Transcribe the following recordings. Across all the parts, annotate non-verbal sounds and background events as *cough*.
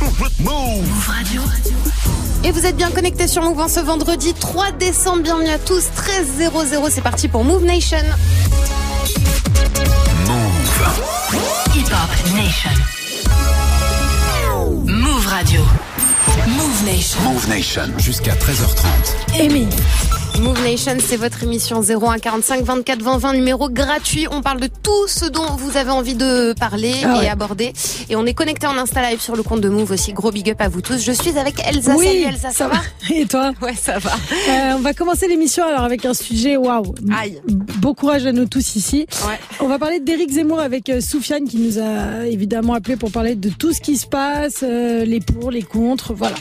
Move Radio. Et vous êtes bien connectés sur Move en ce vendredi 3 décembre. Bienvenue à tous. 13 00, c'est parti pour Move Nation. Move. Hip Hop Nation. Move Radio. Move Nation. Move Nation. Jusqu'à 13h30. Amy. Move Nation, c'est votre émission 0145 24 20 20 numéro gratuit. On parle de tout ce dont vous avez envie de parler Ah et ouais. aborder. Et on est connecté en Insta Live sur le compte de Move aussi. Gros big up à vous tous. Je suis avec Elsa. Oui, Salut Elsa, ça, va Et toi *laughs* Ouais, ça va. Euh, On va commencer l'émission alors avec un sujet waouh. Aïe. Bon courage à nous tous ici. Ouais. On va parler d'Éric Zemmour avec euh, Soufiane qui nous a évidemment appelé pour parler de tout ce qui se passe, euh, les pour, les contre, voilà.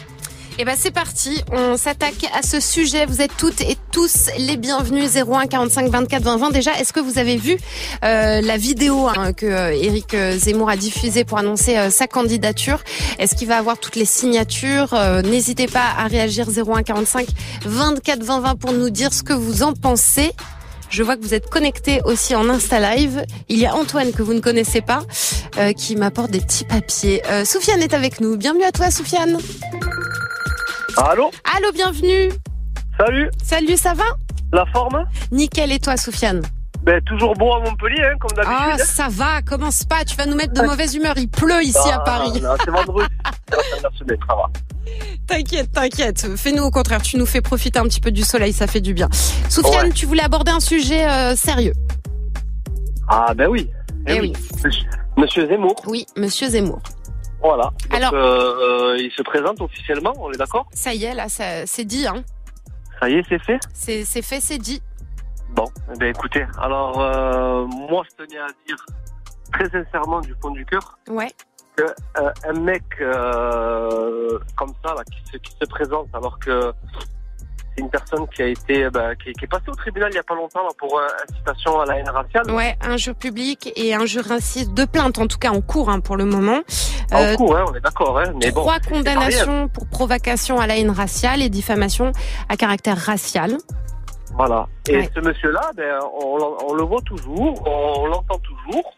Et ben c'est parti, on s'attaque à ce sujet. Vous êtes toutes et tous les bienvenus 01 45 24 20 20. Déjà, est-ce que vous avez vu euh, la vidéo hein, que euh, Éric euh, Zemmour a diffusée pour annoncer euh, sa candidature? Est-ce qu'il va avoir toutes les signatures? Euh, N'hésitez pas à réagir 01 45 24 20 20 pour nous dire ce que vous en pensez. Je vois que vous êtes connectés aussi en Insta Live. Il y a Antoine que vous ne connaissez pas, euh, qui m'apporte des petits papiers. Soufiane est avec nous. Bienvenue à toi, Soufiane. Allô Allô, bienvenue. Salut Salut, ça va? La forme? Nickel, et toi, Soufiane? Ben toujours beau à Montpellier, hein, comme Ah, d'habitude. ça va, commence pas, tu vas nous mettre de mauvaise humeur. Il pleut ici à Ah, Paris. non, C'est vendredi. *laughs* T'inquiète, t'inquiète. Fais-nous au contraire, tu nous fais profiter un petit peu du soleil, ça fait du bien. Soufiane, Ouais. tu voulais aborder un sujet euh, sérieux. Ah ben oui. Eh oui. Monsieur, Monsieur Zemmour, Oui, monsieur Zemmour. Voilà. Donc, Alors- euh, euh, il se présente officiellement, on est d'accord? Ça y est, là, c'est dit, hein. Ça y est, c'est fait? C'est fait, c'est dit. Bon, eh ben écoutez, alors euh, moi je tenais à dire très sincèrement du fond du cœur Ouais. que euh, un mec euh, comme ça là, qui, se, qui se présente alors que c'est une personne qui a été bah, qui, qui est passée au tribunal il y a pas longtemps là, pour euh, incitation à la haine raciale. Ouais, injure publique et injure raciste de plainte, en tout cas en cours hein, pour le moment. En Euh, cours, hein, on est d'accord, hein, mais. Trois condamnations pour provocation à la haine raciale et diffamation à caractère racial. Voilà. Et Ouais. ce monsieur-là, ben, on le voit toujours, on, l'entend toujours.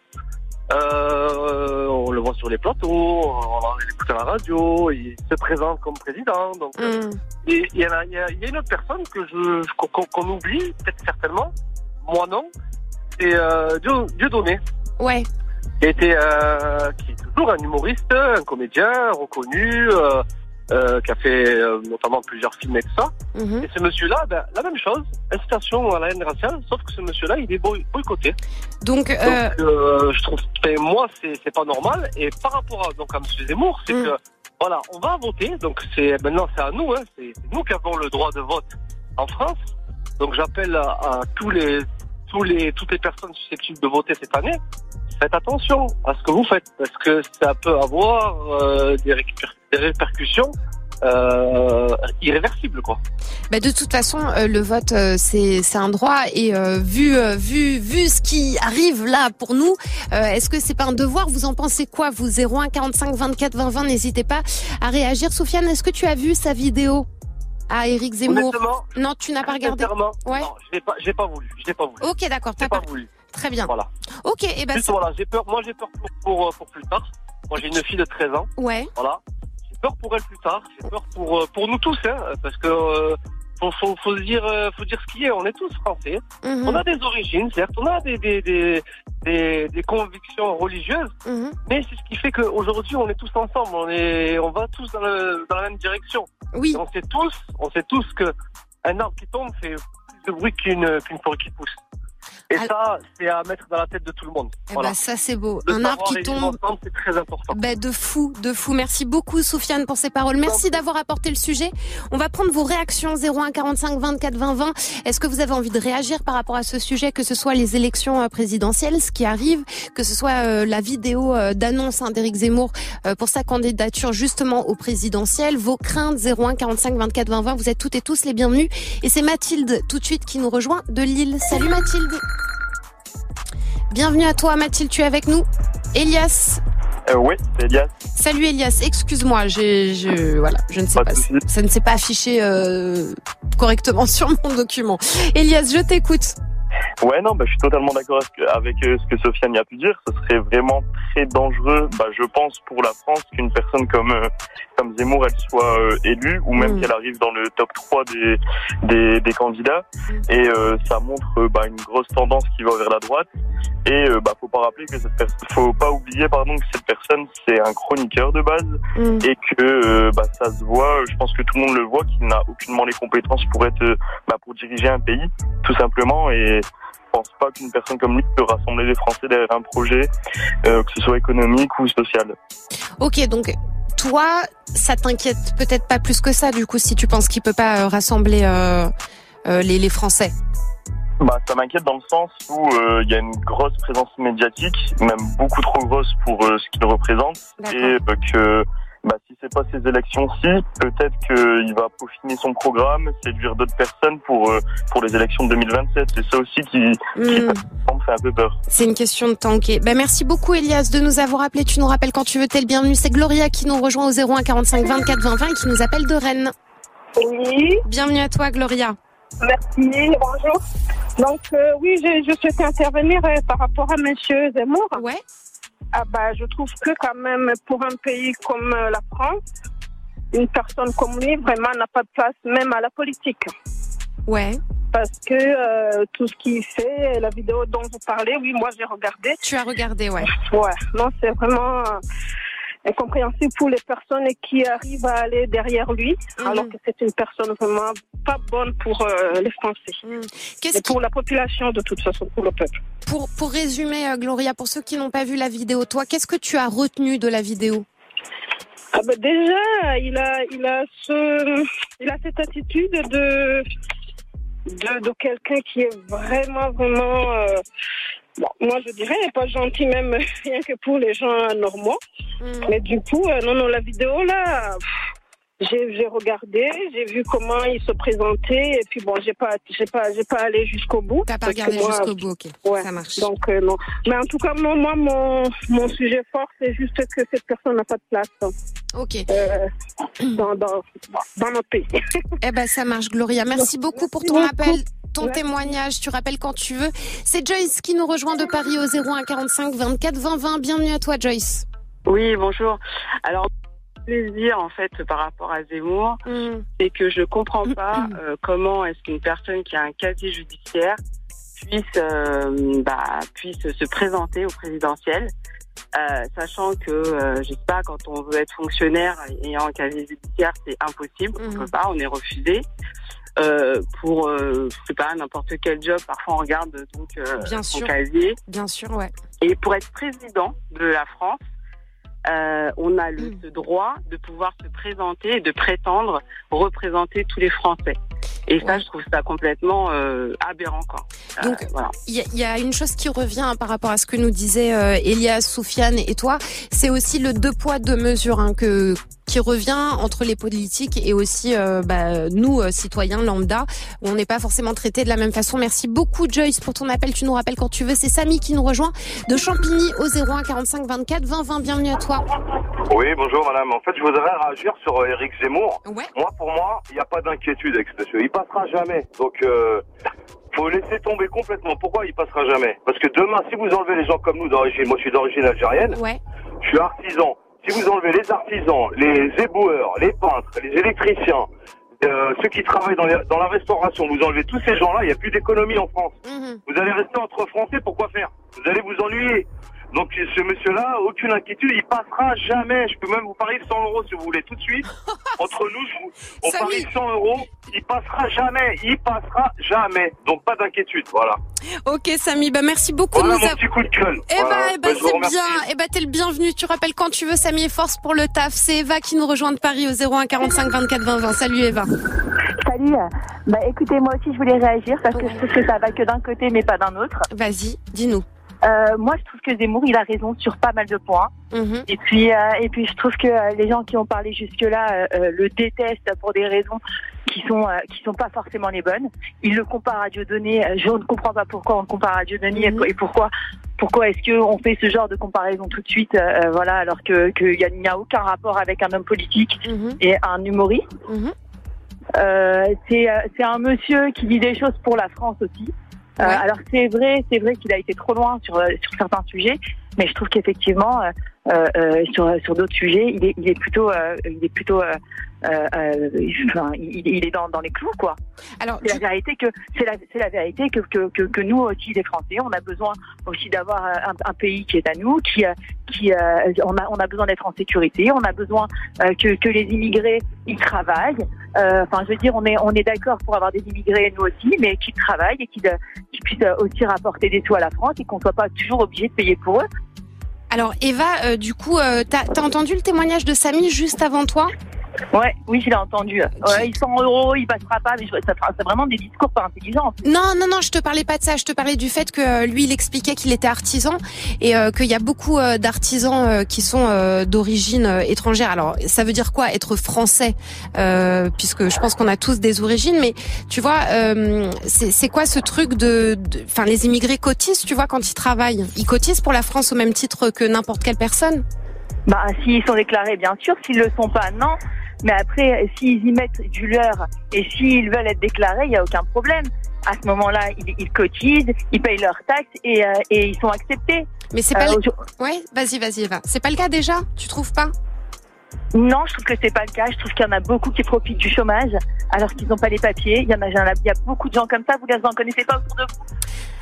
Euh, on le voit sur les plateaux, on l'écoute à la radio, il se présente comme président. Donc, Hum. et il y, a, il y a- il y a une autre personne que je qu'on qu'on oublie, peut-être certainement, moi non, c'est euh, Dieu, Dieudonné, Ouais. qui été, euh, qui est toujours un humoriste, un comédien reconnu, euh, qui a fait euh, notamment plusieurs films tout ça. Mhm. Et ce monsieur-là, ben, la même chose, incitation à la haine raciale, sauf que ce monsieur-là, il est boy- boycotté. Donc, euh, euh, je trouve, ben, moi, c'est pas normal. Et par rapport à, donc, à monsieur Zemmour, c'est Mm. que, voilà, on va voter. Donc, c'est maintenant, c'est à nous, hein, c'est c'est nous qui avons le droit de vote en France. Donc, j'appelle à, à tous les, tous les, toutes les personnes susceptibles de voter cette année. Faites attention à ce que vous faites, parce que ça peut avoir euh, des, répercussions euh, irréversibles, quoi. bah, de toute façon, euh, le vote, euh, c'est c'est un droit. Et vu, vu, vu ce qui arrive là pour nous, est-ce que c'est pas un devoir? Vous en pensez quoi Vous? 01 45 24 20 20, n'hésitez pas à réagir. Sofiane, est-ce que tu as vu sa vidéo à Éric Zemmour? Non, tu n'as pas regardé. Ouais. non, je l'ai pas, pas voulu, je l'ai pas voulu. Ok, d'accord, t'as pas pas. voulu. Très bien. Voilà. Ok, et ben Juste voilà, j'ai peur. Moi, j'ai peur pour, pour, euh, pour plus tard. Moi, j'ai une fille de 13 ans. ouais. Voilà. J'ai peur pour elle plus tard. J'ai peur pour euh, pour nous tous, hein, parce que euh, faut, faut faut dire faut dire ce qui est. On est tous français. Mhm, On a des origines, certes. On a des des des des, des convictions religieuses, mhm. mais c'est ce qui fait qu'aujourd'hui, on est tous ensemble. On est on va tous dans, le, dans la même direction. Oui. Et on sait tous, on sait tous que un arbre qui tombe fait plus de bruit qu'une qu'une forêt qui pousse. Et ça, c'est à mettre dans la tête de tout le monde. Eh voilà. ben, ça c'est beau. De Un arbre qui tombe. c'est très important. Ben, de fou, de fou. Merci beaucoup, Soufiane, pour ces paroles. Merci d'avoir apporté le sujet. On va prendre vos réactions 01 45 24 20 20. Est-ce que vous avez envie de réagir par rapport à ce sujet, que ce soit les élections euh, présidentielles, ce qui arrive, que ce soit euh, la vidéo euh, d'annonce hein, d'Éric Zemmour pour sa candidature justement au présidentiel, vos craintes? 01 45 24 20 20. Vous êtes toutes et tous les bienvenus. Et c'est Mathilde tout de suite qui nous rejoint de Lille. Salut Mathilde. Bienvenue à toi Mathilde, tu es avec nous. Elias, Euh, oui, c'est Elias. Salut Elias, excuse-moi, je, voilà, je ne sais Pas ça ne s'est pas affiché euh, correctement *laughs* sur mon document. Elias, je t'écoute. Ouais, non, bah, je suis totalement d'accord avec, avec, euh, ce que Sofiane y a pu dire. Ce serait vraiment très dangereux, bah, je pense, pour la France qu'une personne comme euh, comme Zemmour, elle soit euh, élue, ou même Mm. qu'elle arrive dans le top 3 des des, des candidats. Mm. Et euh, ça montre euh, bah, une grosse tendance qui va vers la droite. Et euh, bah, faut pas rappeler que cette faut pas oublier, pardon, que cette personne c'est un chroniqueur de base Mm. et que euh, bah, ça se voit. Je pense que tout le monde le voit qu'il n'a aucunement les compétences pour être bah, pour diriger un pays, tout simplement. Et je pense pas qu'une personne comme lui peut rassembler les Français derrière un projet, euh, que ce soit économique ou social. Ok, donc toi, ça t'inquiète peut-être pas plus que ça, du coup, si tu penses qu'il peut pas euh, rassembler euh, les, les Français? Bah, ça m'inquiète dans le sens où euh, il y a une grosse présence médiatique, même beaucoup trop grosse pour euh, ce qu'il représente, et euh, que bah, si c'est pas ces élections-ci, peut-être qu'il va peaufiner son programme, séduire d'autres personnes pour euh, pour les élections de 2027. C'est ça aussi qui, qui Hmm. me fait un peu peur. C'est une question de temps, ok. Ben, merci beaucoup Elias de nous avoir appelé. Tu nous rappelles quand tu veux, t'es le bienvenu. C'est Gloria qui nous rejoint au 01 45 24 20 20 et qui nous appelle de Rennes. Oui, Bienvenue à toi Gloria. merci, bonjour. Donc euh, oui, je, je souhaitais intervenir euh, par rapport à Monsieur Zemmour. Ouais. Ah bah, je trouve que quand même pour un pays comme euh, la France, une personne comme lui vraiment n'a pas de place même à la politique. Ouais. Parce que euh, tout ce qu'il fait, la vidéo dont vous parlez, oui, moi j'ai regardé. Tu as regardé, ouais. Ouais, non, c'est vraiment euh, incompréhensible pour les personnes qui arrivent à aller derrière lui, Mhm. alors que c'est une personne vraiment pas bonne pour euh, les Français. Qu'est-ce Et pour la population, de toute façon, pour le peuple. Pour, pour résumer, euh, Gloria, pour ceux qui n'ont pas vu la vidéo, toi, qu'est-ce que tu as retenu de la vidéo? Ah ben déjà, il a, il a ce, il a cette attitude de, de, de quelqu'un qui est vraiment, vraiment, euh, bon, moi je dirais, pas gentil même *laughs* rien que pour les gens normaux. Hmm. Mais du coup, euh, non, non, la vidéo là, j'ai, regardé, j'ai vu comment il se présentait et puis bon, j'ai pas, j'ai pas, j'ai pas allé jusqu'au bout. T'as pas regardé jusqu'au bout, ok. Ouais. Ça marche. Donc euh, non. Mais en tout cas, moi, moi mon, mon sujet fort, c'est juste que cette personne n'a pas de place Ok. euh, dans, dans, dans notre pays. *laughs* Eh ben, ça marche, Gloria. Merci beaucoup pour ton Merci appel. beaucoup. Ton Merci. témoignage, tu rappelles quand tu veux. C'est Joyce qui nous rejoint de Paris au 01 45 24 20 20. Bienvenue à toi, Joyce. Oui, bonjour. Alors, plaisir en fait par rapport à Zemmour, Hmm. c'est que je comprends pas euh, comment est-ce qu'une personne qui a un casier judiciaire puisse euh, bah, puisse se présenter au présidentiel, euh, sachant que euh, je sais pas quand on veut être fonctionnaire ayant un casier judiciaire, c'est impossible, on Mhm. peut pas, on est refusé. Euh, pour euh, je sais pas n'importe quel job, parfois on regarde donc euh, Bien son sûr. casier. Bien sûr, ouais. Et pour être président de la France, euh, on a le Mm. ce droit de pouvoir se présenter et de prétendre représenter tous les Français. Et ça, Ouais. je trouve ça complètement euh, aberrant, quoi. Euh, Donc, voilà. Il y, a- il y a une chose qui revient hein, par rapport à ce que nous disaient euh, Elias, Soufiane et toi, c'est aussi le deux poids deux mesures hein, que qui revient entre les politiques et aussi euh, bah, nous euh, citoyens lambda on n'est pas forcément traités de la même façon. Merci beaucoup Joyce pour ton appel. Tu nous rappelles quand tu veux. C'est Samy qui nous rejoint de Champigny au 01 45 24 20 20. Bienvenue à toi. Oui, bonjour madame. En fait, je voudrais réagir sur euh, Éric Zemmour. Ouais. Moi, pour moi, il n'y a pas d'inquiétude avec ce monsieur. Il passera jamais. Donc, euh, faut laisser tomber complètement. Pourquoi il passera jamais? Parce que demain, si vous enlevez les gens comme nous d'origine, moi je suis d'origine algérienne, Ouais. je suis artisan. Si vous enlevez les artisans, les éboueurs, les peintres, les électriciens, euh, ceux qui travaillent dans, les- dans la restauration, vous enlevez tous ces gens-là, il n'y a plus d'économie en France. Mhm. Vous allez rester entre Français, pourquoi faire? Vous allez vous ennuyer. Donc ce monsieur-là, aucune inquiétude, il passera jamais. Je peux même vous parier 100 euros si vous voulez tout de suite. *laughs* Entre nous, je vous- on Samy. parie 100 euros. Il passera jamais. Il passera jamais. Donc pas d'inquiétude. Voilà. Ok Samy, bah merci beaucoup Voilà de nous mon avoir. petit coup de gueule. Eh Voilà. ben, eh ben vous c'est bien. Eh ben, t'es le bienvenu. Tu rappelles quand tu veux, Samy et Force pour le taf. C'est Eva qui nous rejoint de Paris au 01 45 24 20 20. Salut Eva. Salut. Bah écoutez, moi aussi je voulais réagir parce que je trouve que ça va que d'un côté mais pas d'un autre. Vas-y, dis-nous. Euh, moi je trouve que Zemmour il a raison sur pas mal de points. Mhm. Et puis euh, et puis je trouve que euh, les gens qui ont parlé jusque là le détestent pour des raisons qui sont euh, qui sont pas forcément les bonnes. Il le compare à Dieudonné. Euh, Je ne comprends pas pourquoi on le compare à Dieudonné Mhm. et pourquoi pourquoi est-ce que on fait ce genre de comparaison tout de suite euh, voilà alors que qu'il a- n'y a aucun rapport avec un homme politique Mhm. et un humoriste. Mhm. Euh, c'est euh, c'est un monsieur qui dit des choses pour la France aussi. Euh, alors c'est vrai, c'est vrai qu'il a été trop loin sur, euh, sur certains sujets, mais je trouve qu'effectivement euh, euh, euh, sur, sur d'autres sujets, il est, il est plutôt, euh, il est plutôt, euh, euh, enfin, il, il est dans, dans les clous quoi. Alors c'est la vérité que c'est la, vérité que, que, que, que nous aussi les Français, on a besoin aussi d'avoir un, un pays qui est à nous, qui, euh, qui, euh, on a, on a besoin d'être en sécurité, on a besoin que, les immigrés ils travaillent. Enfin, je veux dire, on est, on est d'accord pour avoir des immigrés nous aussi, mais qui travaillent et qui, puissent aussi rapporter des sous à la France et qu'on soit pas toujours obligé de payer pour eux. Alors Eva, du coup, euh, t'as as entendu le témoignage de Samy juste avant toi? Ouais, oui, je l'ai entendu. Ouais, 100 euros, il passera pas, mais je- ça fera- c'est vraiment des discours pas intelligents. Non, non, non, je te parlais pas de ça. Je te parlais du fait que euh, lui, il expliquait qu'il était artisan et euh, qu'il y a beaucoup euh, d'artisans euh, qui sont d'origine étrangère. Alors, ça veut dire quoi être français Puisque je pense qu'on a tous des origines, mais tu vois, c'est c'est quoi ce truc de, de- enfin, les immigrés cotisent, tu vois, quand ils travaillent, ils cotisent pour la France au même titre que n'importe quelle personne. Bah, s'ils sont déclarés, bien sûr. S'ils le sont pas, non. Mais après, s'ils y mettent du leur et s'ils veulent être déclarés, il y a aucun problème. À ce moment-là, ils, ils cotisent, ils payent leurs taxes et, euh, et ils sont acceptés. Mais c'est pas. Euh, le... Ouais, vas-y, vas-y, Eva. C'est pas le cas déjà? Tu trouves pas? Non, je trouve que c'est pas le cas. Je trouve qu'il y en a beaucoup qui profitent du chômage alors qu'ils n'ont pas les papiers. Il y en a, il y a- beaucoup de gens comme ça. Vous les en connaissez pas autour de vous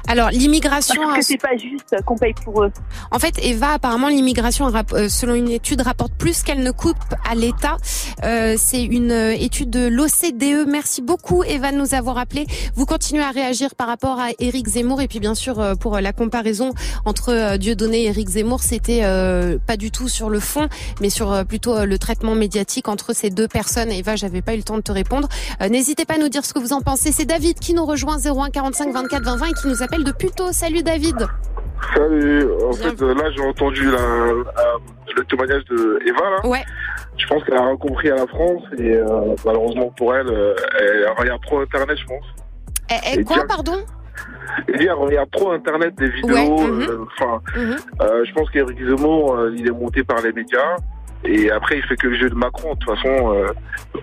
Alors l'immigration. Parce que c'est pas juste qu'on paye pour eux. En fait, Eva, apparemment, l'immigration, euh, selon une étude, rapporte plus qu'elle ne coûte à l'État. Euh, c'est une euh, étude de l'OCDE. Merci beaucoup, Eva, de nous avoir appelé. Vous continuez à réagir par rapport à Éric Zemmour et puis bien sûr pour la comparaison entre Dieudonné et Éric Zemmour, c'était euh, pas du tout sur le fond, mais sur plutôt euh, le traitement médiatique entre ces deux personnes. Eva, j'avais pas eu le temps de te répondre. Euh, N'hésitez pas à nous dire ce que vous en pensez. C'est David qui nous rejoint 01 45 24 20 20 et qui nous appelle de Puto. Salut David. Salut, en fait euh, là j'ai entendu la, la- le témoignage de Eva là. Ouais. Je pense qu'elle a rien compris à la France et euh, malheureusement pour elle, elle regarde trop internet je pense. Eh, Et quoi, pardon? Elle dit elle regarde trop internet des vidéos. Ouais, mhm. euh, Enfin, Mhm. euh, je pense qu'Éric Zemmour euh, il est monté par les médias. Et après, il fait que le jeu de Macron. De toute façon, euh,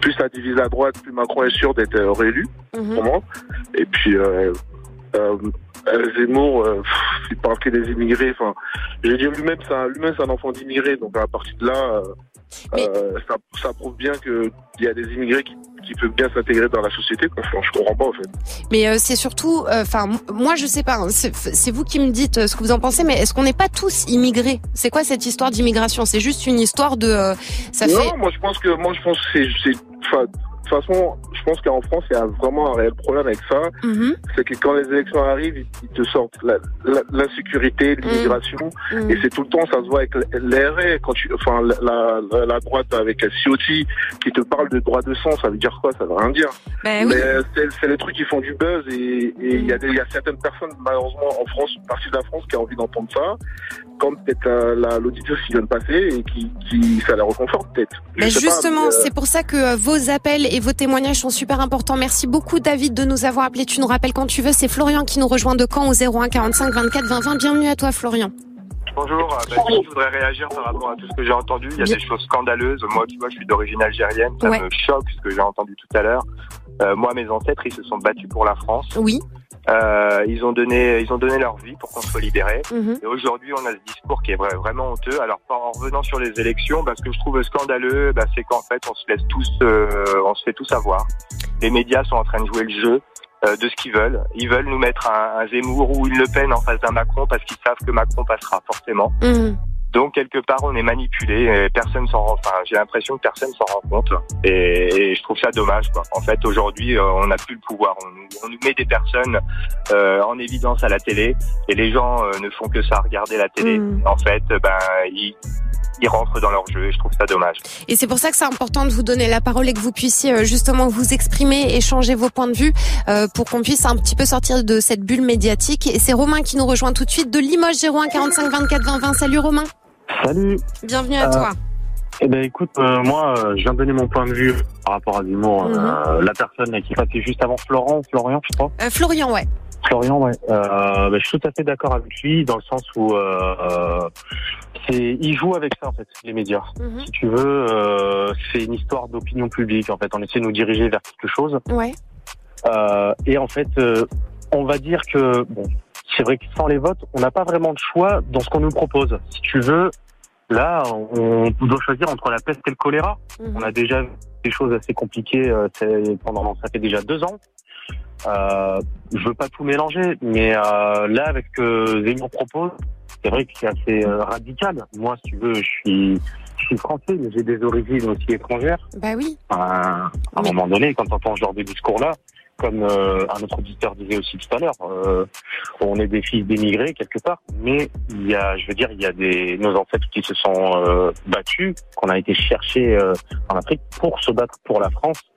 plus ça divise à droite, plus Macron est sûr d'être euh, réélu. Mhm. pour moi. Et puis, euh, Zemmour, pff, il parle que des immigrés. Enfin, je veux dire, lui-même, c'est un, lui-même, c'est un enfant d'immigrés. Donc, à partir de là, euh, euh, ça, ça prouve bien qu'il y a des immigrés qui, qui peuvent bien s'intégrer dans la société. Quoi. Enfin, je comprends pas, en fait. Mais euh, c'est surtout, enfin, moi je sais pas. hein, c'est vous qui me dites euh, ce que vous en pensez, mais est-ce qu'on n'est pas tous immigrés? C'est quoi cette histoire d'immigration? C'est juste une histoire de, euh, ça non, fait. moi, je pense que, moi, je pense que c'est, enfin, toute façon, je pense qu'en France, il y a vraiment un réel problème avec ça. Mhm. C'est que quand les élections arrivent, ils, te sortent la- la- l'insécurité, l'immigration, Mhm. et c'est tout le temps, ça se voit avec l'RR, quand tu, enfin, la, la, la droite avec Ciotti, qui te parle de droit de sang, ça veut dire quoi? Ça veut rien dire. Ben oui. Mais c'est, les trucs qui font du buzz, et il y a des, il y a certaines personnes, malheureusement, en France, une partie de la France, qui a envie d'entendre ça, comme peut-être la- l'auditeur qui vient de passer, et qui, qui, ça les reconforte peut-être. Ben justement, euh, c'est pour ça que euh, vos appels et vos témoignages sont super importants. Merci beaucoup David de nous avoir appelés. Tu nous rappelles quand tu veux. C'est Florian qui nous rejoint de Caen au 01 45 24 20 20. Bienvenue à toi Florian. Bonjour, euh, bah, je voudrais réagir par rapport à tout ce que j'ai entendu. Il y a des choses scandaleuses. Moi, tu vois, je suis d'origine algérienne. Ça Ouais. me choque ce que j'ai entendu tout à l'heure. Euh, moi, mes ancêtres, ils se sont battus pour la France. Oui. Euh, ils ont donné, ils ont donné leur vie pour qu'on soit libérés. Mhm. Et aujourd'hui, on a ce discours qui est vra- vraiment honteux. Alors, en revenant sur les élections, bah, ce que je trouve scandaleux, bah, c'est qu'en fait, on se laisse tous, euh, on se fait tous avoir. Les médias sont en train de jouer le jeu euh, de ce qu'ils veulent. Ils veulent nous mettre un, un Zemmour ou une Le Pen en face d'un Macron parce qu'ils savent que Macron passera forcément. Mhm. Donc quelque part on est manipulé et personne s'en rend. Enfin, j'ai l'impression que personne s'en rend compte et, et je trouve ça dommage. Quoi. En fait, aujourd'hui, euh, on n'a plus le pouvoir. On, nous- on nous met des personnes euh, en évidence à la télé et les gens euh, ne font que ça, regarder la télé. Mm. En fait, ben ils, ils rentrent dans leur jeu et je trouve ça dommage. Et c'est pour ça que c'est important de vous donner la parole et que vous puissiez euh, justement vous exprimer, échanger vos points de vue euh, pour qu'on puisse un petit peu sortir de cette bulle médiatique. Et c'est Romain qui nous rejoint tout de suite de Limoges 01 45 24 20 20. Salut Romain. Salut. Bienvenue à Euh, toi. Eh ben écoute, euh, moi, euh, je viens de donner mon point de vue par rapport à. Mhm. Euh, la personne qui passait juste avant Florent, Florian, je crois. Euh, Florian, ouais. Florian, ouais. Euh, ben, je suis tout à fait d'accord avec lui dans le sens où c'est, il joue avec ça en fait, les médias. Mhm. Si tu veux, euh, c'est une histoire d'opinion publique. En fait, on essaie de nous diriger vers quelque chose. Ouais. Euh, et en fait, euh, on va dire que bon, c'est vrai que sans les votes, on n'a pas vraiment de choix dans ce qu'on nous propose. Si tu veux, là, on doit choisir entre la peste et le choléra. Mhm. On a déjà vu des choses assez compliquées euh, pendant, ça fait déjà deux ans. Euh, je veux pas tout mélanger, mais euh, là, avec ce que Zemmour propose, c'est vrai que c'est assez euh, radical. Moi, si tu veux, je suis, je suis français, mais j'ai des origines aussi étrangères. Bah oui. À un moment donné, quand tu entends ce genre de discours-là, comme euh, un autre auditeur disait aussi tout à l'heure, euh, on est des fils d'émigrés quelque part, mais il y a, je veux dire, il y a des nos ancêtres qui se sont euh, battus, qu'on a été chercher en Afrique pour se battre pour la France.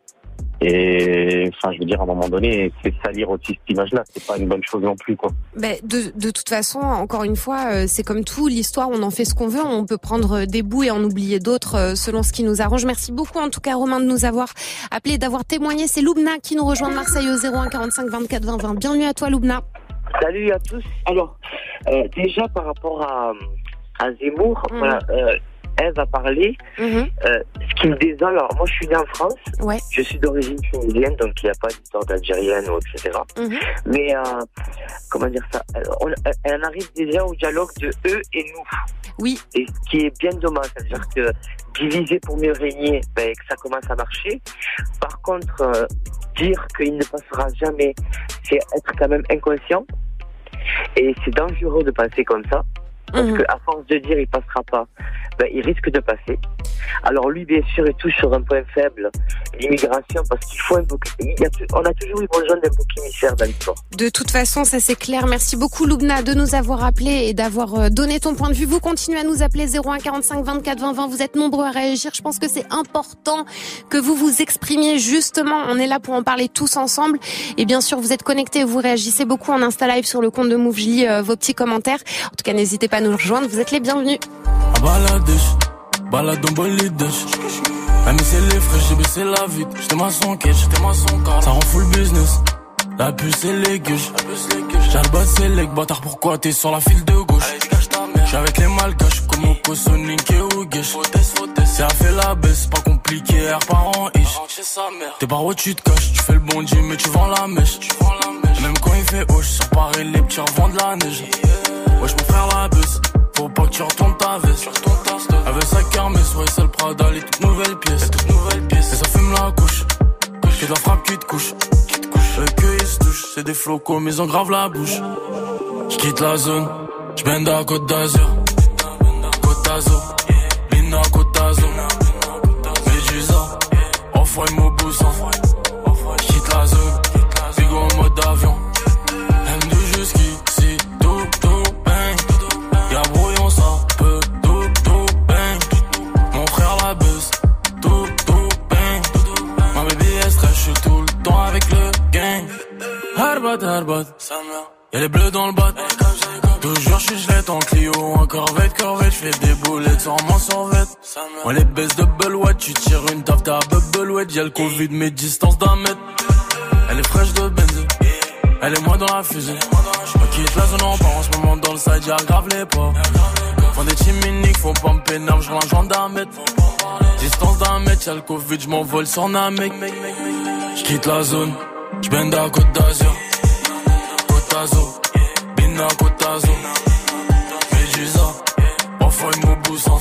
Et enfin, je veux dire, à un moment donné, c'est salir aussi cette image-là. C'est pas une bonne chose non plus, quoi. Bah, de, de toute façon, encore une fois, euh, c'est comme tout, l'histoire, on en fait ce qu'on veut. On peut prendre euh, des bouts et en oublier d'autres euh, selon ce qui nous arrange. Merci beaucoup, en tout cas, Romain, de nous avoir appelé, d'avoir témoigné. C'est Loubna qui nous rejoint de Marseille au 01 45 24 20 20. Bienvenue à toi, Loubna. Salut à tous. Alors, euh, déjà par rapport à, à Zemmour, Mhm. voilà, euh, Eve a parlé. Euh, ce qui me désole, alors moi je suis né en France, Ouais. je suis d'origine tunisienne, donc il n'y a pas d'histoire d'algérienne ou etc. Mhm. Mais euh, comment dire ça? On, Elle en arrive déjà au dialogue de eux et nous. Oui. Et ce qui est bien dommage, c'est-à-dire que diviser pour mieux régner, ben, que ça commence à marcher. Par contre, euh, dire qu'il ne passera jamais, c'est être quand même inconscient. Et c'est dangereux de penser comme ça. Parce Mhm. qu'à force de dire il passera pas, ben, il risque de passer. Alors lui, bien sûr, il touche sur un point faible, l'immigration, parce qu'il faut un bouc. On a toujours eu besoin d'un bouc émissaire dans l'histoire. De toute façon, ça c'est clair. Merci beaucoup Loubna de nous avoir appelé et d'avoir euh, donné ton point de vue. Vous continuez à nous appeler 01 45 24 20 20. Vous êtes nombreux à réagir. Je pense que c'est important que vous vous exprimiez justement. On est là pour en parler tous ensemble. Et bien sûr, vous êtes connectés, vous réagissez beaucoup en Insta Live sur le compte de Move. Je lis euh, vos petits commentaires. En tout cas, n'hésitez pas à nous rejoindre. Vous êtes les bienvenus. En. Même si c'est les frais, j'ai baissé la vite. J'étais maçon cash, j'étais maçon car ça rend full business. La puce et les gueuches. J'ai le bas c'est les bâtard, pourquoi t'es sur la file de gauche? J'suis avec les malgaches, comme Oko, Sonic et Ougesh. Si elle fait la baisse, pas compliqué, air parent ish. T'es par où tu te caches, tu fais le bon Dieu, mais tu vends la mèche. Même quand il fait haut, sur Paris, les petits revendent de la neige. Wesh, mon frère la baisse, faut pas que tu retournes ta veste. Veut sa kermesse, ouais, c'est le Prada, les toutes nouvelles pièces. Et ça fume la couche, que de la frappe qui te couche. Eux que ils se touchent, c'est des flocos, mais ils ont grave la bouche. J'quitte la zone, j'bende à Côte d'Azur. Côte d'Azur, Lina Côte Harbat, y'a les bleus dans le bat. Toujours je suis gelette en Clio, en corvette, corvette, j'fais des boulettes sans mon survette. Moi les baisses de Belouette, tu tires une taf, t'as Belouette, y'a le Covid, mais distance d'un mètre. Elle est fraîche de benzo, elle est moi dans la fusée. Je quitte la zone en part en ce moment dans le side, y'a grave les pas. Font des chiminiques, faut pas me peiner, je un gendarme. Distance d'un mètre, y'a le Covid, j'm'envole sur Namek. J'quitte la zone, j'bende à Côte d'Azur. D'Azur, Bina Côte d'Azur. Médusa, off-white Mobusan.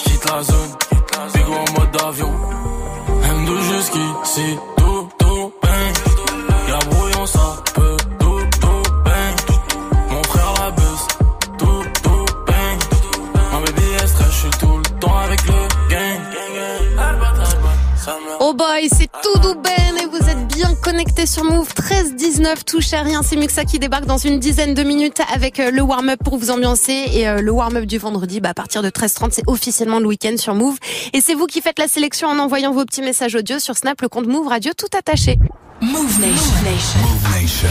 J'quitte la zone, Bigo en mode avion. M2 jusqu'ici, tout, tout, bang. Y'a brouillon, ça peut, tout, tout, bang. Mon frère la buzz, tout, tout, bang. Ma baby est stress, je suis tout le temps avec le gang. Oh boy, c'est tout Ben et vous êtes bien connectés sur Move 13 19 touche à rien. C'est Muxa qui débarque dans une dizaine de minutes avec euh, le warm-up pour vous ambiancer et euh, le warm-up du vendredi bah, à partir de 13h30 c'est officiellement le week-end sur Move et c'est vous qui faites la sélection en envoyant vos petits messages audio sur Snap le compte Move Radio tout attaché. Move Nation. Move Nation.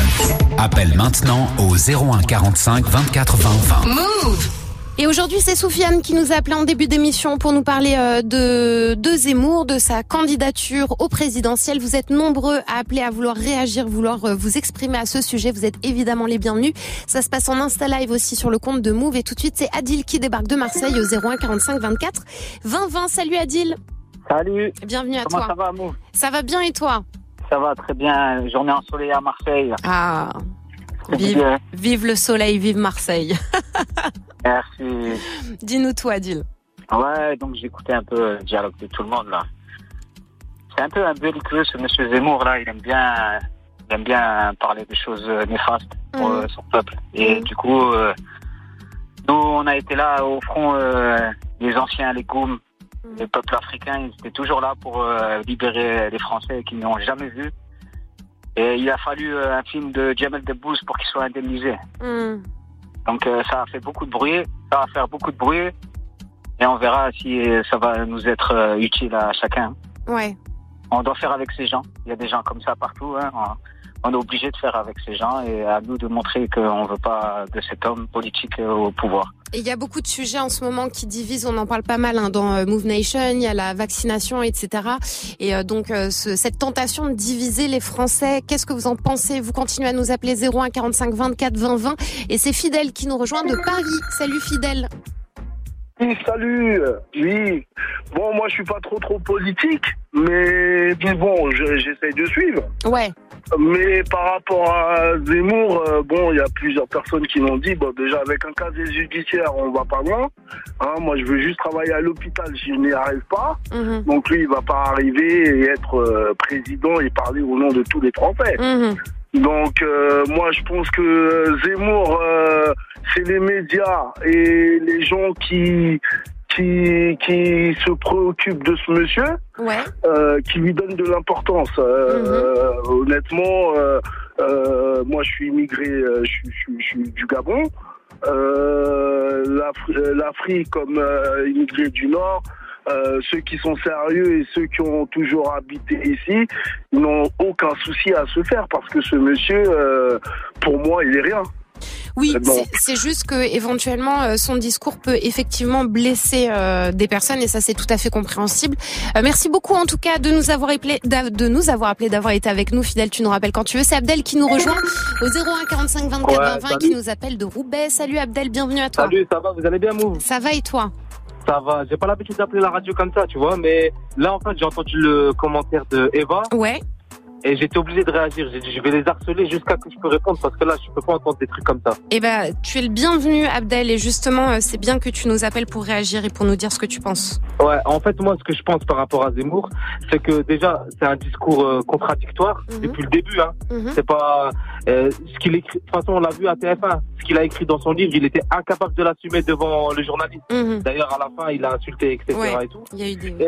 Appelle maintenant au 01 45 24 20 20. Move et aujourd'hui, c'est Soufiane qui nous a appelé en début d'émission pour nous parler euh, de, de Zemmour, de sa candidature au présidentiel. Vous êtes nombreux à appeler, à vouloir réagir, vouloir euh, vous exprimer à ce sujet. Vous êtes évidemment les bienvenus. Ça se passe en Insta Live aussi sur le compte de Move. Et tout de suite, c'est Adil qui débarque de Marseille au 01 45 24 20 20. Salut Adil. Salut. Bienvenue à Comment toi. ça va, Move? Ça va bien et toi? Ça va très bien. Journée ensoleillée à Marseille. Ah, vive, le soleil, vive Marseille. *laughs* Merci. Dis-nous tout, Adil. Ouais, donc j'écoutais un peu le dialogue de tout le monde là. C'est un peu un belliqueux ce monsieur Zemmour là. Il aime bien, il aime bien parler des choses euh, néfastes pour Mhm. euh, son peuple. Et du coup, euh, nous on a été là au front, euh, les anciens, les Goum, les peuples africains, ils étaient toujours là pour euh, libérer les Français qui n'ont jamais vu. Et il a fallu euh, un film de Jamel Debbouze pour qu'il soit indemnisé. Hmm. Donc euh, ça a fait beaucoup de bruit, ça va faire beaucoup de bruit, et on verra si euh, ça va nous être euh, utile à chacun. Ouais. On doit faire avec ces gens. Il y a des gens comme ça partout. Hein. On- On est obligé de faire avec ces gens et à nous de montrer qu'on ne veut pas de cet homme politique au pouvoir. Il y a beaucoup de sujets en ce moment qui divisent, on en parle pas mal hein, dans euh, Move Nation, il y a la vaccination, etc. Et euh, donc euh, ce- cette tentation de diviser les Français, qu'est-ce que vous en pensez? Vous continuez à nous appeler 01 45 24 20 20 et c'est Fidèle qui nous rejoint de Paris. Salut Fidèle. Oui, salut. Oui. Bon, moi, je suis pas trop trop politique, mais mais bon, je- j'essaye de suivre. Ouais. Mais par rapport à Zemmour, euh, bon, il y a plusieurs personnes qui m'ont dit, bon, déjà avec un casier judiciaire, on va pas loin. Hein, moi, je veux juste travailler à l'hôpital, je n'y arrive pas. Mhm. Donc lui, il va pas arriver et être euh, président et parler au nom de tous les Français. Mhm. Donc euh, moi je pense que Zemmour euh, c'est les médias et les gens qui qui qui se préoccupent de ce monsieur Ouais. euh, qui lui donnent de l'importance. Euh, Honnêtement, euh, moi je suis immigré, je, suis- je suis- je suis du Gabon. L'Afri- L'Afrique comme immigré du Nord. euh, ceux qui sont sérieux et ceux qui ont toujours habité ici ils n'ont aucun souci à se faire parce que ce monsieur, euh, pour moi, il est rien. Oui, c'est- juste que éventuellement euh, son discours peut effectivement blesser euh, des personnes et ça c'est tout à fait compréhensible. Euh, merci beaucoup en tout cas de nous avoir appelé, de nous avoir appelé, d'avoir été avec nous. Fidèle, tu nous rappelles quand tu veux. C'est Abdel qui nous rejoint au 01 45 24 Ouais, 20 20 qui nous appelle de Roubaix. Salut Abdel, bienvenue à toi. Salut, ça va, vous allez bien, Move Ça va et toi? Ça va, j'ai pas l'habitude d'appeler la radio comme ça, tu vois, mais là, en fait, j'ai entendu le commentaire de Eva. Ouais. Et j'étais obligé de réagir. J'ai dit, je vais les harceler jusqu'à ce que je peux répondre parce que là, je peux pas entendre des trucs comme ça. Eh ben, tu es le bienvenu Abdel et justement euh, c'est bien que tu nous appelles pour réagir et pour nous dire ce que tu penses. Ouais, en fait, moi, ce que je pense par rapport à Zemmour, c'est que déjà, c'est un discours euh, contradictoire depuis le début. Hein. Mhm. C'est pas euh, ce qu'il écrit. De toute façon, on l'a vu à TF1. Ce qu'il a écrit dans son livre, il était incapable de l'assumer devant le journaliste. Mhm. D'ailleurs, à la fin, il a insulté, etc. Ouais, Et tout. il y a eu des...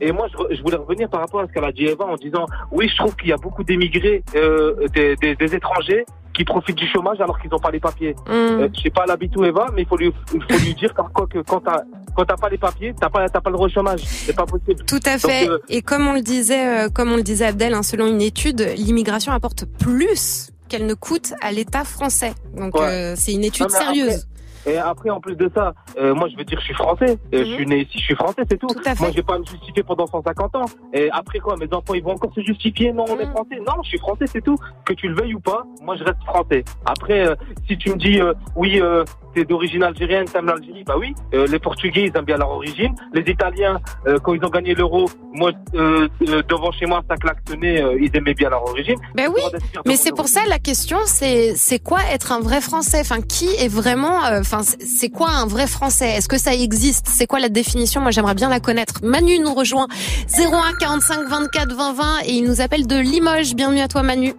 Et, et moi, je, je voulais revenir par rapport à ce qu'elle a dit Eva en disant oui, je trouve qu'il y a beaucoup d'émigrés, euh, des, des, des étrangers qui profitent du chômage alors qu'ils n'ont pas les papiers. Mm. Euh, je sais pas l'habitude où Eva, mais il faut lui, faut lui dire comme quoi que quand t'as quand t'as pas les papiers, t'as pas t'as pas le droit au chômage. C'est pas possible. Tout à fait. Donc, euh, Et comme on le disait, euh, comme on le disait Abdel, hein, selon une étude, l'immigration apporte plus qu'elle ne coûte à l'État français. Donc Ouais. euh, c'est une étude Non, sérieuse. Et après, en plus de ça, euh, moi, je veux dire, je suis français. Euh, Je suis né ici, je suis français, c'est tout. Moi, je vais pas me justifier pendant 150 ans. Et après quoi, mes enfants, ils vont encore se justifier. Non, on est français. Non, je suis français, c'est tout. Que tu le veuilles ou pas, moi, je reste français. Après, euh, si tu me dis, euh, oui, euh, t'es d'origine algérienne, t'aimes l'Algérie, bah oui. Euh, les Portugais, ils aiment bien leur origine. Les Italiens, euh, quand ils ont gagné l'euro, moi, devant chez moi, ça klaxonnait, euh, ils aimaient bien leur origine. Ben oui, mais c'est pour ça la question, c'est c'est quoi être un vrai Français? Enfin, qui est vraiment euh, Enfin, c'est- c'est quoi un vrai Français? Est-ce que ça existe? C'est quoi la définition? Moi, j'aimerais bien la connaître. Manu nous rejoint 01 45 24 20 20 et il nous appelle de Limoges. Bienvenue à toi, Manu.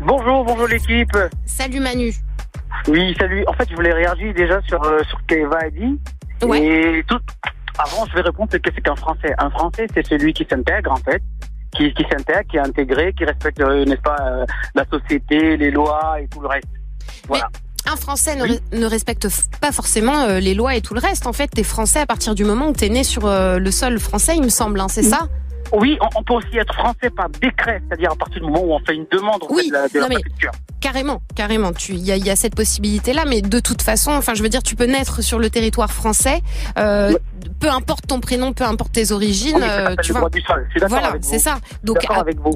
Bonjour, bonjour l'équipe. Salut Manu. Oui, salut. En fait, je voulais réagir déjà sur, euh, sur ce qu'Eva a dit. Et tout. Avant, je vais répondre c'est qu'est-ce qu'un Français Un Français, c'est celui qui s'intègre, en fait. Qui, qui s'intègre, qui est intégré, qui respecte, euh, n'est-ce pas, euh, la société, les lois et tout le reste. Voilà. Un Français ne, re- ne respecte pas forcément euh, les lois et tout le reste. En fait, t'es Français à partir du moment où t'es né sur euh, le sol français, il me semble. hein, c'est ça? Oui, on, peut aussi être français par décret, c'est-à-dire à partir du moment où on fait une demande en fait, de la, de la non, mais- préfecture. Carrément, carrément. Tu, il y a, y a cette possibilité-là, mais de toute façon, enfin, je veux dire, tu peux naître sur le territoire français, euh, peu importe ton prénom, peu importe tes origines, euh, tu vois. Voilà, c'est ça. Donc,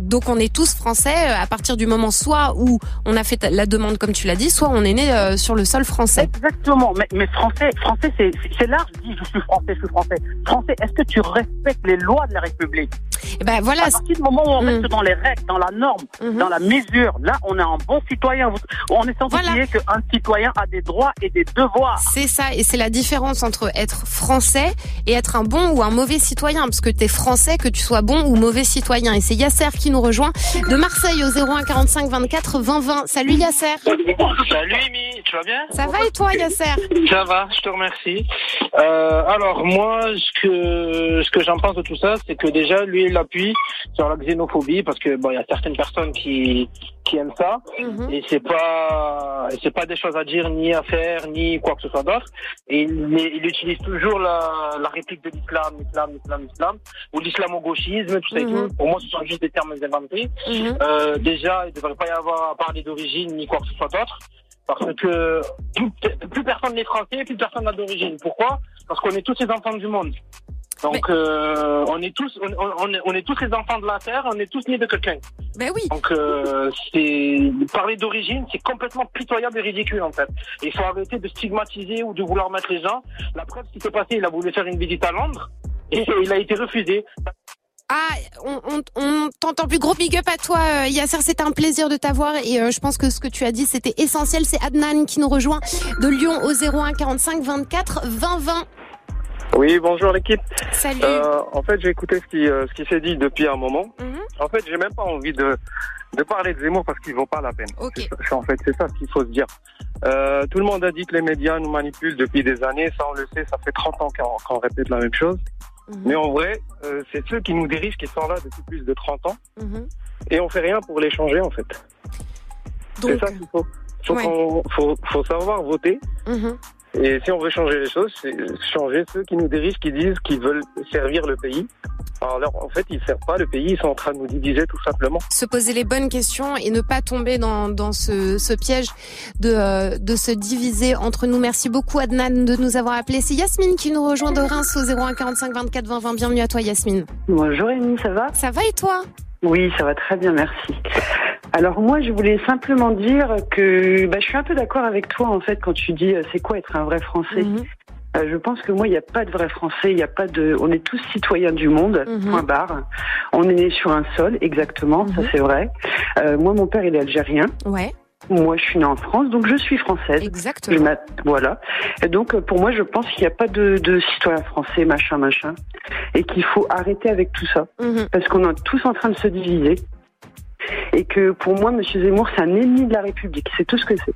donc on est tous français à partir du moment soit où on a fait la demande comme tu l'as dit, soit on est né sur le sol français. Exactement. Mais, mais français, français, c'est large. Dit je suis français, je suis français. Français, est-ce que tu respectes les lois de la République? Eh ben voilà. À partir du moment où on reste mm. dans les règles, dans la norme, mm-hmm. dans la mesure, là, on est un bon citoyen. On est sans oublier qu'un citoyen a des droits et des devoirs. C'est ça, et c'est la différence entre être français et être un bon ou un mauvais citoyen, parce que tu es français, que tu sois bon ou mauvais citoyen. Et c'est Yasser qui nous rejoint de Marseille au 01 45 24 20 20. Salut Yasser. Salut Amy, tu vas bien? Ça va et toi Yasser? Ça va, je te remercie. Euh, alors moi, ce que ce que j'en pense de tout ça, c'est que déjà lui il appuie sur la xénophobie parce que bon, il y a certaines personnes qui qui aiment ça mhm. et c'est pas c'est pas des choses à dire ni à faire ni quoi que ce soit d'autre et il, il, utilise toujours la, la réplique de l'islam l'islam l'islam l'islam ou l'islamo-gauchisme tout ça et tout pour moi ce sont juste des termes inventés mhm. euh, déjà il devrait pas y avoir à parler d'origine ni quoi que ce soit d'autre parce que plus, personne n'est français, plus personne n'a d'origine. Pourquoi? Parce qu'on est tous les enfants du monde. Donc euh, on est tous on, on, est, tous les enfants de la terre, on est tous nés de quelqu'un. Ben oui. Donc euh, c'est parler d'origine, c'est complètement pitoyable et ridicule en fait. Il faut arrêter de stigmatiser ou de vouloir mettre les gens. La preuve, ce qui s'est passé, il a voulu faire une visite à Londres *laughs* et il a été refusé. Ah, on, on, on t'entend plus. Gros big up à toi, euh, Yasser. C'était un plaisir de t'avoir et euh, je pense que ce que tu as dit, c'était essentiel. C'est Adnan qui nous rejoint de Lyon au 01 45 24 20 20. Oui, bonjour l'équipe. Salut. Euh, en fait, j'ai écouté ce qui, euh, ce qui s'est dit depuis un moment. Mhm. En fait, j'ai même pas envie de, de parler de Zemmour parce qu'il vaut pas la peine. Ok. En fait, c'est ça ce qu'il faut se dire. Euh, tout le monde a dit que les médias nous manipulent depuis des années. Ça, on le sait, ça fait 30 ans qu'on répète la même chose. Mhm. Mais en vrai, euh, c'est ceux qui nous dirigent qui sont là depuis plus de 30 ans. Mhm. Et on fait rien pour les changer, en fait. C'est ça qu'il faut. Faut, faut, faut savoir voter. Et si on veut changer les choses, c'est changer ceux qui nous dirigent, qui disent qu'ils veulent servir le pays. Alors en fait, ils ne servent pas le pays, ils sont en train de nous diviser tout simplement. Se poser les bonnes questions et ne pas tomber dans, dans ce, ce piège de, euh, de se diviser entre nous. Merci beaucoup Adnan de nous avoir appelé. C'est Yasmine qui nous rejoint de Reims au 01 45 24 20 20. Bienvenue à toi Yasmine. Bonjour Amy, ça va? Ça va et toi? Oui, ça va très bien, merci. Alors moi, je voulais simplement dire que bah, je suis un peu d'accord avec toi en fait quand tu dis euh, c'est quoi être un vrai Français? Mhm. Euh, je pense que moi, il n'y a pas de vrai Français, il n'y a pas de. On est tous citoyens du monde. Mhm. Point barre. On est né sur un sol, exactement, ça Mhm. c'est vrai. Euh, moi, mon père, il est algérien. Ouais. Moi, je suis née en France, donc je suis française. Exactement. Voilà. Et donc, euh, pour moi, je pense qu'il n'y a pas de, de citoyen français, machin, machin, et qu'il faut arrêter avec tout ça, parce qu'on est tous en train de se diviser. Et que pour moi, Monsieur Zemmour, c'est un ennemi de la République. C'est tout ce que c'est.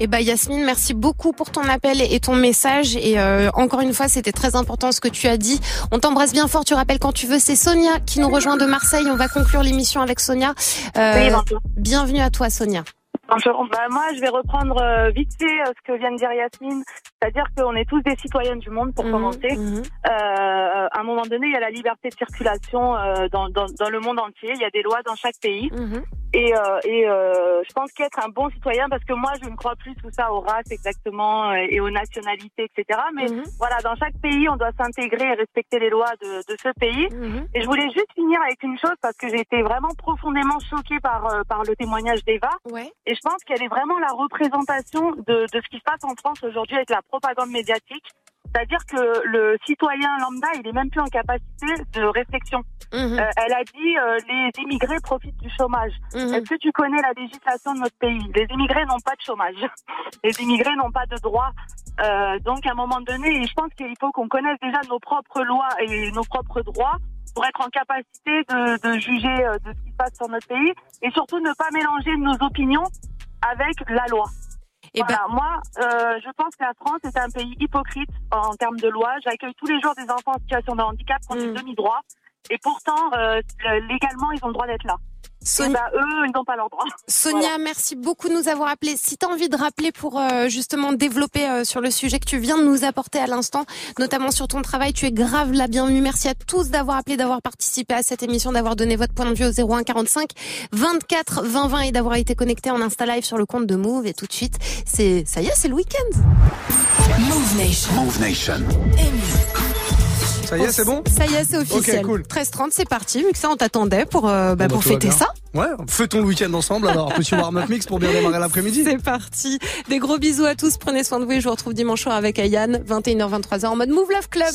Eh ben Yasmine, merci beaucoup pour ton appel et ton message. Et euh, encore une fois, c'était très important ce que tu as dit. On t'embrasse bien fort. Tu rappelles quand tu veux. C'est Sonia qui nous rejoint de Marseille. On va conclure l'émission avec Sonia. Euh, Oui, bienvenue à toi, Sonia. Bonjour. Bah, moi, je vais reprendre euh, vite fait euh, ce que vient de dire Yasmine, c'est-à-dire qu'on est tous des citoyens du monde, pour commencer. Euh, à un moment donné, il y a la liberté de circulation euh, dans, dans, dans le monde entier. Il y a des lois dans chaque pays. Et, euh, et euh, je pense qu'être un bon citoyen, parce que moi, je ne crois plus tout ça aux races exactement euh, et aux nationalités, etc. Mais voilà, dans chaque pays, on doit s'intégrer et respecter les lois de, de ce pays. Et je voulais juste finir avec une chose parce que j'ai été vraiment profondément choquée par euh, par le témoignage d'Eva. Et je pense qu'elle est vraiment la représentation de, de ce qui se passe en France aujourd'hui avec la propagande médiatique. C'est-à-dire que le citoyen lambda, il est même plus en capacité de réflexion. Mhm. Euh, elle a dit euh, les immigrés profitent du chômage. Est-ce que tu connais la législation de notre pays? Les immigrés n'ont pas de chômage. *laughs* Les immigrés n'ont pas de droits. Euh, donc à un moment donné, je pense qu'il faut qu'on connaisse déjà nos propres lois et nos propres droits pour être en capacité de, de juger de ce qui se passe sur notre pays et surtout ne pas mélanger nos opinions avec la loi. Voilà, moi, euh, je pense que la France est un pays hypocrite en termes de loi. J'accueille tous les jours des enfants en situation de handicap qui ont des demi-droits. Et pourtant, euh, légalement, ils ont le droit d'être là. Sonia- Et eux, ils n'ont pas leur droit. Sonia, Voilà. merci beaucoup de nous avoir appelé. Si tu as envie de rappeler pour euh, justement développer euh, sur le sujet que tu viens de nous apporter à l'instant, notamment sur ton travail, tu es grave la bienvenue. Merci à tous d'avoir appelé, d'avoir participé à cette émission, d'avoir donné votre point de vue au 01 45 24 20 20 et d'avoir été connecté en Insta Live sur le compte de Move. Et tout de suite, c'est ça y est, c'est le week-end. Move Nation. Move Nation. Ça y est, c'est bon Ça y est, c'est officiel. Ok, cool. 13h30, c'est parti. Muxa, on t'attendait pour, euh, bah, Bon, bah, pour fêter ça. Ouais, fêtons le week-end ensemble alors. Petit warm-up mix pour bien démarrer l'après-midi. C'est parti. Des gros bisous à tous. Prenez soin de vous et je vous retrouve dimanche soir avec Ayane, 21h, 23h en mode Move Love Club.